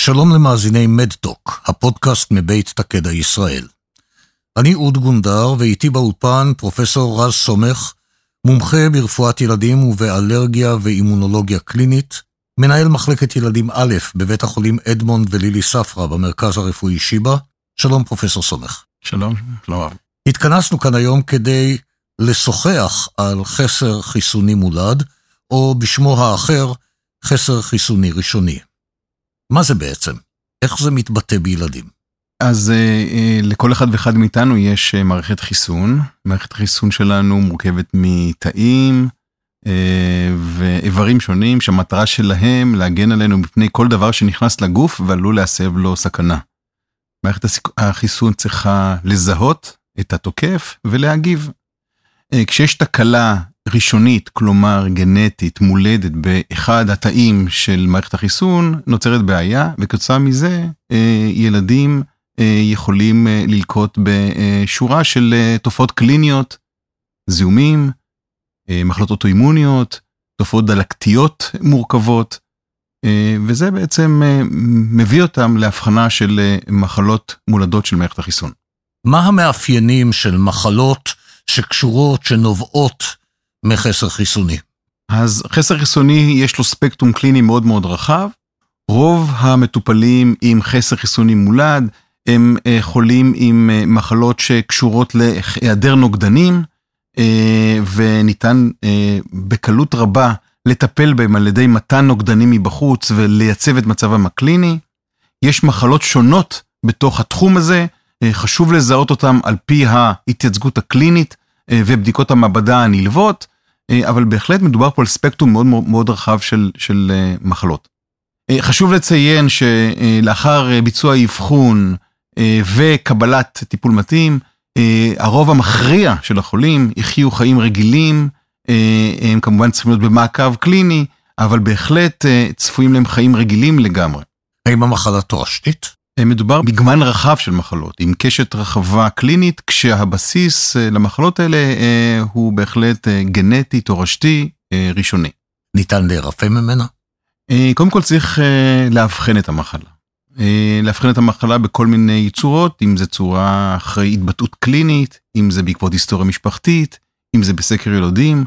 שלום למאזיני מדטוק, הפודקאסט מבית תקדע ישראל. אני אוד גונדר, ואיתי באולפן פרופסור רז סומך, מומחה ברפואת ילדים ובאלרגיה ואימונולוגיה קלינית, מנהל מחלקת ילדים א' בבית החולים אדמונד ולילי ספרא במרכז הרפואי שיבא. שלום פרופסור סומך. שלום, שלום. התכנסנו כאן היום כדי לשוחח על חסר חיסוני מולד, או בשמו האחר, חסר חיסוני ראשוני. מה זה בעצם? איך זה מתבטא בילדים? אז אה, אה, לכל אחד ואחד מאיתנו יש אה, מערכת חיסון. מערכת החיסון שלנו מורכבת מתאים אה, ואיברים שונים שהמטרה שלהם להגן עלינו מפני כל דבר שנכנס לגוף ועלול להסב לו סכנה. מערכת החיסון צריכה לזהות את התוקף ולהגיב. אה, כשיש תקלה ראשונית, כלומר גנטית, מולדת באחד התאים של מערכת החיסון, נוצרת בעיה, וכתוצאה מזה אה, ילדים אה, יכולים ללקות בשורה של תופעות קליניות, זיהומים, מחלות אוטואימוניות, תופעות דלקתיות מורכבות, וזה בעצם מביא אותם להבחנה של מחלות מולדות של מערכת החיסון. מה המאפיינים של מחלות שקשורות, שנובעות מחסר חיסוני? אז חסר חיסוני יש לו ספקטרום קליני מאוד מאוד רחב. רוב המטופלים עם חסר חיסוני מולד הם אה, חולים עם אה, מחלות שקשורות להיעדר נוגדנים, אה, וניתן בקלות רבה לטפל בהם על ידי מתן נוגדנים מבחוץ ולייצב את מצבם הקליני. יש מחלות שונות בתוך התחום הזה, חשוב לזהות אותם על פי ההתייצגות הקלינית ובדיקות המעבדה הנלוות. אה, אבל בהחלט מדובר פה על ספקטרום מאוד מאוד רחב של, של אה, מחלות. אה, חשוב לציין שלאחר ביצוע אבחון וקבלת טיפול מתאים, הרוב המכריע של החולים יחיו חיים רגילים, הם כמובן צריכים להיות במעקב קליני, אבל בהחלט צפויים להם חיים רגילים לגמרי. האם המחלה תורשתית? מדובר בגמן רחב של מחלות, עם קשת רחבה קלינית, כשהבסיס אה, למחלות האלה אה, הוא בהחלט אה, גנטי, תורשתי, ראשוני. ניתן להירפא ממנה? קודם כל צריך לאבחן את המחלה. לאבחן את המחלה בכל מיני צורות, אם זה צורה אחרי התבטאות קלינית, אם זה בעקבות היסטוריה משפחתית, אם זה בסקר ילודים.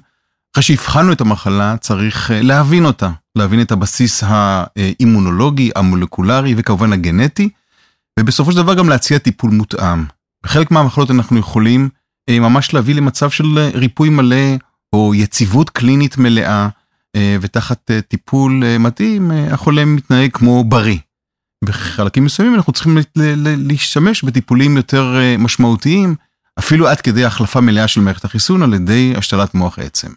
אחרי שהבחנו את המחלה צריך להבין אותה, להבין את הבסיס האימונולוגי, המולקולרי וכמובן הגנטי, ובסופו של דבר גם להציע טיפול מותאם. בחלק מהמחלות אנחנו יכולים אה, ממש להביא למצב של אה, ריפוי מלא או יציבות קלינית מלאה, אה, ותחת טיפול מתאים החולה מתנהג כמו בריא. בחלקים מסוימים אנחנו צריכים להשתמש בטיפולים יותר משמעותיים, אפילו עד כדי החלפה מלאה של מערכת החיסון על ידי השתלת מוח עצם.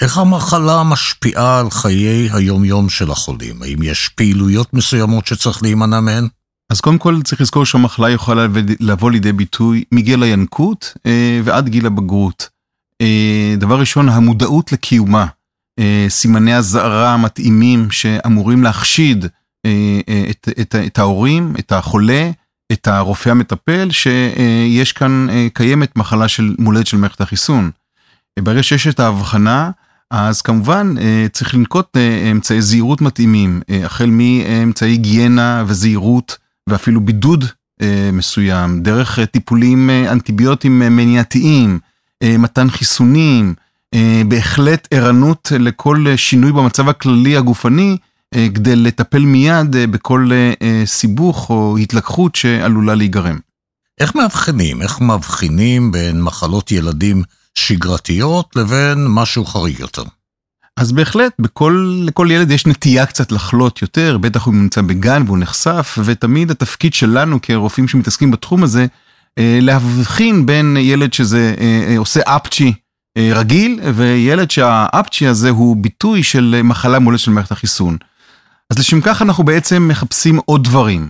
איך המחלה משפיעה על חיי היומיום של החולים? האם יש פעילויות מסוימות שצריך להימנע מהן? אז קודם כל צריך לזכור שהמחלה יכולה לבוא לידי ביטוי מגיל הינקות אה, ועד גיל הבגרות. אה, דבר ראשון, המודעות לקיומה, אה, סימני הזערה המתאימים שאמורים להחשיד את, את, את ההורים, את החולה, את הרופא המטפל, שיש כאן, קיימת מחלה של מולדת של מערכת החיסון. ברגע שיש את ההבחנה, אז כמובן צריך לנקוט אמצעי זהירות מתאימים, החל מאמצעי היגיינה וזהירות. ואפילו בידוד אה, מסוים, דרך אה, טיפולים אה, אנטיביוטיים אה, מניעתיים, אה, מתן חיסונים, אה, בהחלט ערנות לכל אה, שינוי במצב הכללי הגופני, אה, כדי לטפל מיד אה, בכל אה, אה, סיבוך או התלקחות שעלולה להיגרם. איך מאבחנים? איך מבחינים בין מחלות ילדים שגרתיות לבין משהו חריג יותר? אז בהחלט, בכל, לכל ילד יש נטייה קצת לחלות יותר, בטח הוא נמצא בגן והוא נחשף, ותמיד התפקיד שלנו כרופאים שמתעסקים בתחום הזה, אה, להבחין בין ילד שזה אה, אה, עושה אפצ'י רגיל, וילד שהאפצ'י הזה הוא ביטוי של מחלה מולדת של מערכת החיסון. אז לשם כך אנחנו בעצם מחפשים עוד דברים.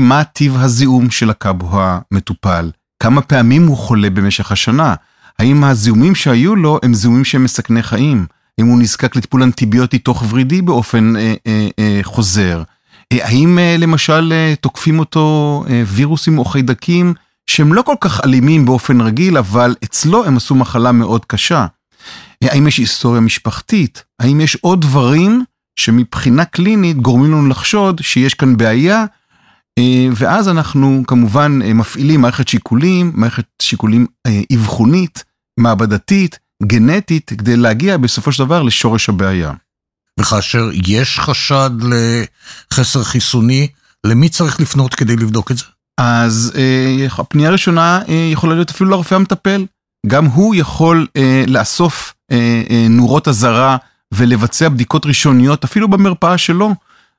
מה טיב הזיהום של הקאבו המטופל? כמה פעמים הוא חולה במשך השנה? האם הזיהומים שהיו לו הם זיהומים שהם מסכני חיים? אם הוא נזקק לטיפול אנטיביוטי תוך ורידי באופן אה, אה, אה, חוזר. אה, האם אה, למשל אה, תוקפים אותו אה, וירוסים או חיידקים שהם לא כל כך אלימים באופן רגיל, אבל אצלו הם עשו מחלה מאוד קשה. אה, האם יש היסטוריה משפחתית? האם יש עוד דברים שמבחינה קלינית גורמים לנו לחשוד שיש כאן בעיה, אה, ואז אנחנו כמובן אה, מפעילים מערכת שיקולים, מערכת שיקולים אה, אבחונית, מעבדתית, גנטית, כדי להגיע בסופו של דבר לשורש הבעיה. וכאשר יש חשד לחסר חיסוני, למי צריך לפנות כדי לבדוק את זה? אז אה, הפנייה הראשונה אה, יכולה להיות אפילו לרופא המטפל. גם הוא יכול אה, לאסוף אה, אה, נורות אזהרה ולבצע בדיקות ראשוניות אפילו במרפאה שלו.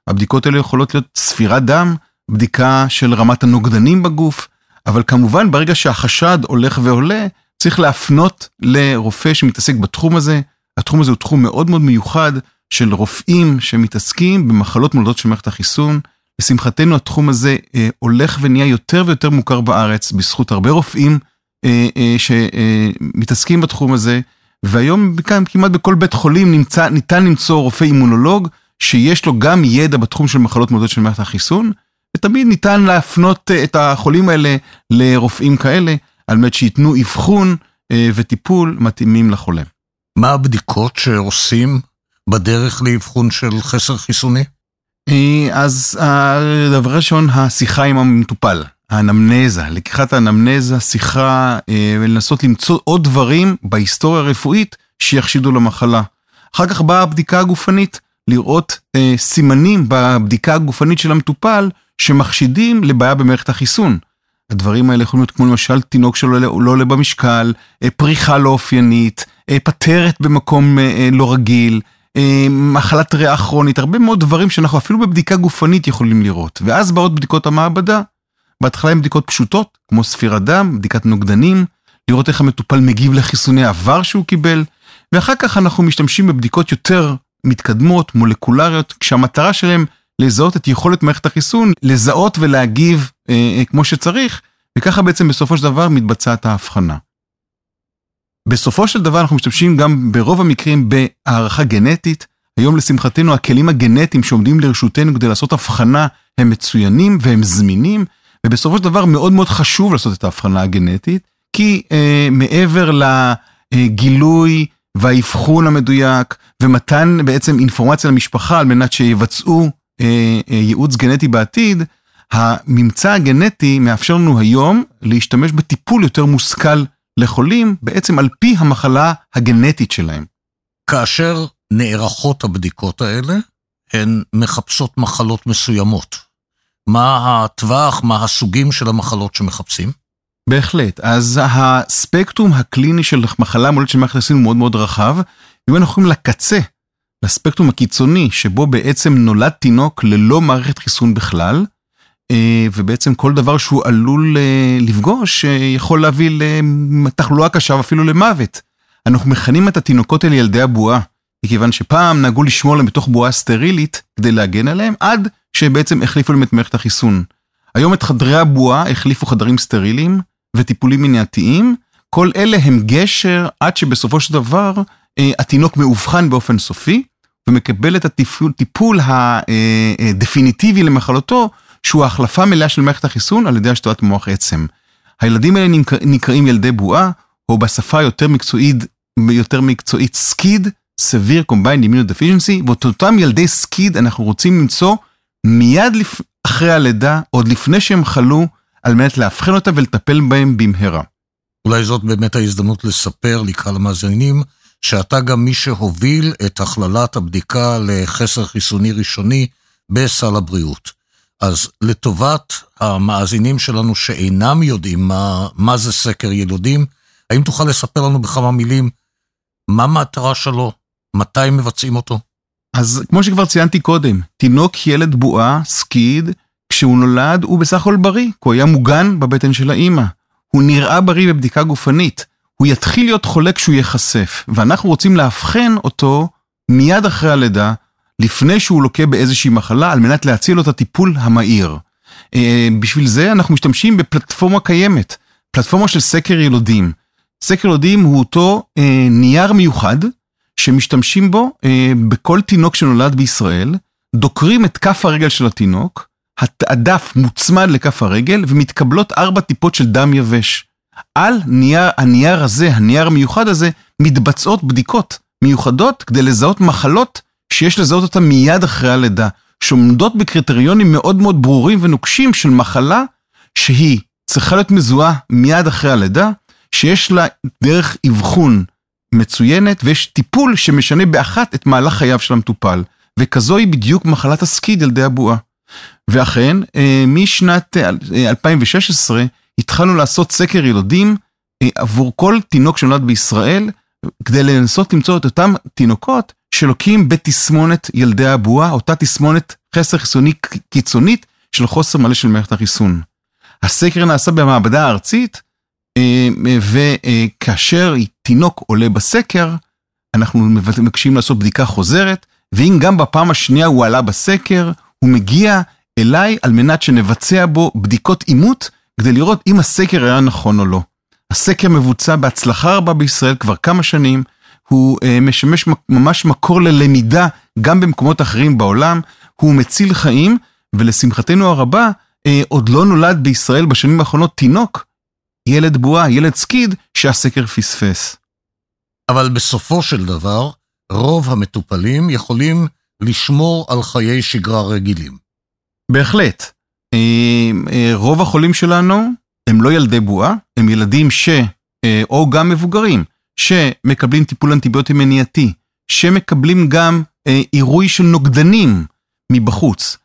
הבדיקות האלה יכולות להיות ספירת דם, בדיקה של רמת הנוגדנים בגוף, אבל כמובן ברגע שהחשד הולך ועולה, צריך להפנות לרופא שמתעסק בתחום הזה. התחום הזה הוא תחום מאוד מאוד מיוחד של רופאים שמתעסקים במחלות מולדות של מערכת החיסון. לשמחתנו התחום הזה אה, הולך ונהיה יותר ויותר מוכר בארץ בזכות הרבה רופאים אה, אה, שמתעסקים אה, בתחום הזה. והיום כמעט בכל בית חולים נמצא, ניתן למצוא רופא אימונולוג שיש לו גם ידע בתחום של מחלות מולדות של מערכת החיסון, ותמיד ניתן להפנות אה, את החולים האלה לרופאים כאלה, על מנת שייתנו אבחון אה, וטיפול מתאימים לחולה. מה הבדיקות שעושים בדרך לאבחון של חסר חיסוני? אה, אז הדבר הראשון, השיחה עם המטופל, האנמנזה, לקיחת האנמנזה, שיחה ולנסות למצוא עוד דברים בהיסטוריה הרפואית שיחשידו למחלה. אחר כך באה הבדיקה הגופנית, לראות אה, סימנים בבדיקה הגופנית של המטופל שמחשידים לבעיה במערכת החיסון. הדברים האלה יכולים להיות כמו למשל תינוק שלא לא עולה במשקל, אה, פריחה לא אופיינית, אה, פטרת במקום אה, לא רגיל, מחלת ריאה כרונית, הרבה מאוד דברים שאנחנו אפילו בבדיקה גופנית יכולים לראות. ואז באות בדיקות המעבדה. בהתחלה הן בדיקות פשוטות, כמו ספירת דם, בדיקת נוגדנים, לראות איך המטופל מגיב לחיסוני עבר שהוא קיבל, ואחר כך אנחנו משתמשים בבדיקות יותר מתקדמות, מולקולריות, כשהמטרה שלהם לזהות את יכולת מערכת החיסון, לזהות ולהגיב כמו שצריך, וככה בעצם בסופו של דבר מתבצעת ההבחנה. בסופו של דבר אנחנו משתמשים גם ברוב המקרים בהערכה גנטית. היום לשמחתנו הכלים הגנטיים שעומדים לרשותנו כדי לעשות הבחנה הם מצוינים והם זמינים, ובסופו של דבר מאוד מאוד חשוב לעשות את ההבחנה הגנטית, כי אה, מעבר לגילוי והאבחון המדויק ומתן בעצם אינפורמציה למשפחה על מנת שיבצעו אה, אה, ייעוץ גנטי בעתיד, הממצא הגנטי מאפשר לנו היום להשתמש בטיפול יותר מושכל לחולים, בעצם על פי המחלה הגנטית שלהם. כאשר נערכות הבדיקות האלה, הן מחפשות מחלות מסוימות. מה הטווח, מה הסוגים של המחלות שמחפשים? בהחלט. אז הספקטרום הקליני של מחלה מולדת של מערכת החיסון הוא מאוד מאוד רחב. אם אנחנו הולכים לקצה, לספקטרום הקיצוני, שבו בעצם נולד תינוק ללא מערכת חיסון בכלל, ובעצם כל דבר שהוא עלול אה, לפגוש אה, יכול להביא לתחלואה קשה ואפילו למוות. אנחנו מכנים את התינוקות האלה ילדי הבועה, מכיוון שפעם נהגו לשמור להם בתוך בועה סטרילית כדי להגן עליהם, עד שבעצם החליפו להם את מערכת החיסון. היום את חדרי הבועה החליפו חדרים סטריליים וטיפולים מניעתיים, כל אלה הם גשר עד שבסופו של דבר התינוק מאובחן באופן סופי, ומקבל את הטיפול הדפיניטיבי למחלתו, שהוא ההחלפה מלאה של מערכת החיסון על ידי השתלת מוח עצם. הילדים האלה נקראים ילדי בועה, או בשפה יותר מקצועית, יותר מקצועית סקיד, severe combined immunodeficiency, ואת אותם ילדי סקיד אנחנו רוצים למצוא מיד לפ... אחרי הלידה, עוד לפני שהם חלו, על מנת לאבחן אותם ולטפל בהם במהרה. אולי זאת באמת ההזדמנות לספר לקהל המאזינים, שאתה גם מי שהוביל את הכללת הבדיקה לחסר חיסוני ראשוני בסל הבריאות. אז לטובת המאזינים שלנו שאינם יודעים מה, מה זה סקר ילודים, האם תוכל לספר לנו בכמה מילים מה המטרה שלו, מתי מבצעים אותו? אז כמו שכבר ציינתי קודם, תינוק ילד בועה, סקיד, כשהוא נולד הוא בסך הכל בריא, כי הוא היה מוגן בבטן של האימא. הוא נראה בריא בבדיקה גופנית. הוא יתחיל להיות חולה כשהוא ייחשף, ואנחנו רוצים לאבחן אותו מיד אחרי הלידה, לפני שהוא לוקה באיזושהי מחלה, על מנת להציע לו את הטיפול המהיר. אה, בשביל זה אנחנו משתמשים בפלטפורמה קיימת, פלטפורמה של סקר ילודים. סקר ילודים הוא אותו אה, נייר מיוחד, שמשתמשים בו אה, בכל תינוק שנולד בישראל, דוקרים את כף הרגל של התינוק, הדף מוצמד לכף הרגל ומתקבלות ארבע טיפות של דם יבש. על נייר, הנייר הזה, הנייר המיוחד הזה, מתבצעות בדיקות מיוחדות כדי לזהות מחלות שיש לזהות אותן מיד אחרי הלידה, שעומדות בקריטריונים מאוד מאוד ברורים ונוקשים של מחלה שהיא צריכה להיות מזוהה מיד אחרי הלידה, שיש לה דרך אבחון מצוינת ויש טיפול שמשנה באחת את מהלך חייו של המטופל, וכזו היא בדיוק מחלת הסקיד ילדי הבועה. ואכן, אה, משנת 2016 אה, התחלנו לעשות סקר ילודים אה, עבור כל תינוק שנולד בישראל, כדי לנסות למצוא את אותם תינוקות שלוקים בתסמונת ילדי הבועה, אותה תסמונת חסר חיסוני קיצונית של חוסר מלא של מערכת החיסון. הסקר נעשה במעבדה הארצית, וכאשר תינוק עולה בסקר, אנחנו מבקשים לעשות בדיקה חוזרת, ואם גם בפעם השנייה הוא עלה בסקר, הוא מגיע אליי על מנת שנבצע בו בדיקות אימות, כדי לראות אם הסקר היה נכון או לא. הסקר מבוצע בהצלחה רבה בישראל כבר כמה שנים, הוא אה, משמש ממש מקור ללמידה גם במקומות אחרים בעולם, הוא מציל חיים, ולשמחתנו הרבה, אה, עוד לא נולד בישראל בשנים האחרונות תינוק, ילד בועה, ילד סקיד, שהסקר פספס. אבל בסופו של דבר, רוב המטופלים יכולים לשמור על חיי שגרה רגילים. בהחלט. אה, רוב החולים שלנו הם לא ילדי בועה, הם ילדים ש... או גם מבוגרים, שמקבלים טיפול אנטיביוטי מניעתי, שמקבלים גם עירוי של נוגדנים מבחוץ.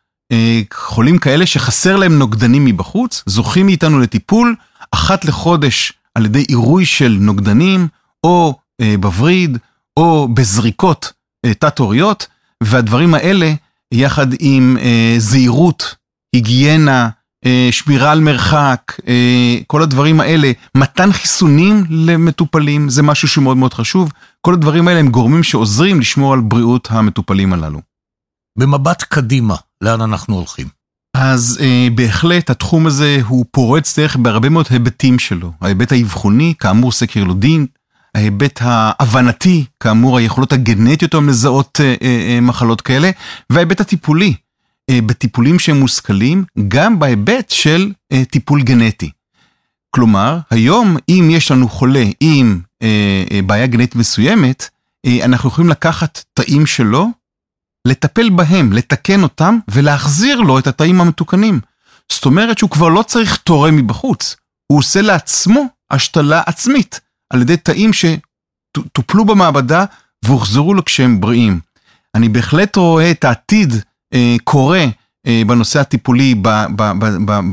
חולים כאלה שחסר להם נוגדנים מבחוץ, זוכים מאיתנו לטיפול אחת לחודש על ידי עירוי של נוגדנים, או בווריד, או בזריקות תת-הוריות, והדברים האלה, יחד עם זהירות היגיינה, אה, שמירה על מרחק, אה, כל הדברים האלה, מתן חיסונים למטופלים, זה משהו שמאוד מאוד חשוב. כל הדברים האלה הם גורמים שעוזרים לשמור על בריאות המטופלים הללו. במבט קדימה, לאן אנחנו הולכים? אז אה, בהחלט התחום הזה הוא פורץ דרך בהרבה מאוד היבטים שלו. ההיבט האבחוני, כאמור סקר ילודים, ההיבט ההבנתי, כאמור היכולות הגנטיות המזהות אה, אה, אה, מחלות כאלה, וההיבט הטיפולי, אה, בטיפולים שהם מושכלים, גם בהיבט של אה, טיפול גנטי. כלומר, היום אם יש לנו חולה עם אה, אה, בעיה גנטית מסוימת, אה, אנחנו יכולים לקחת תאים שלו, לטפל בהם, לתקן אותם ולהחזיר לו את התאים המתוקנים. זאת אומרת שהוא כבר לא צריך תורם מבחוץ, הוא עושה לעצמו השתלה עצמית על ידי תאים שטופלו במעבדה והוחזרו לו כשהם בריאים. אני בהחלט רואה את העתיד אה, קורה אה, בנושא הטיפולי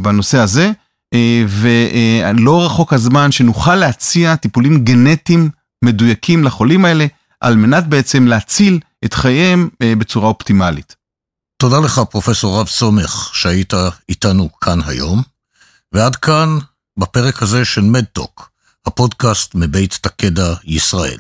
בנושא הזה, אה, ולא רחוק הזמן שנוכל להציע טיפולים גנטיים מדויקים לחולים האלה, על מנת בעצם להציל את חייהם בצורה אופטימלית. תודה לך, פרופסור רב סומך, שהיית איתנו כאן היום. ועד כאן, בפרק הזה של מדטוק, הפודקאסט מבית תקדע ישראל.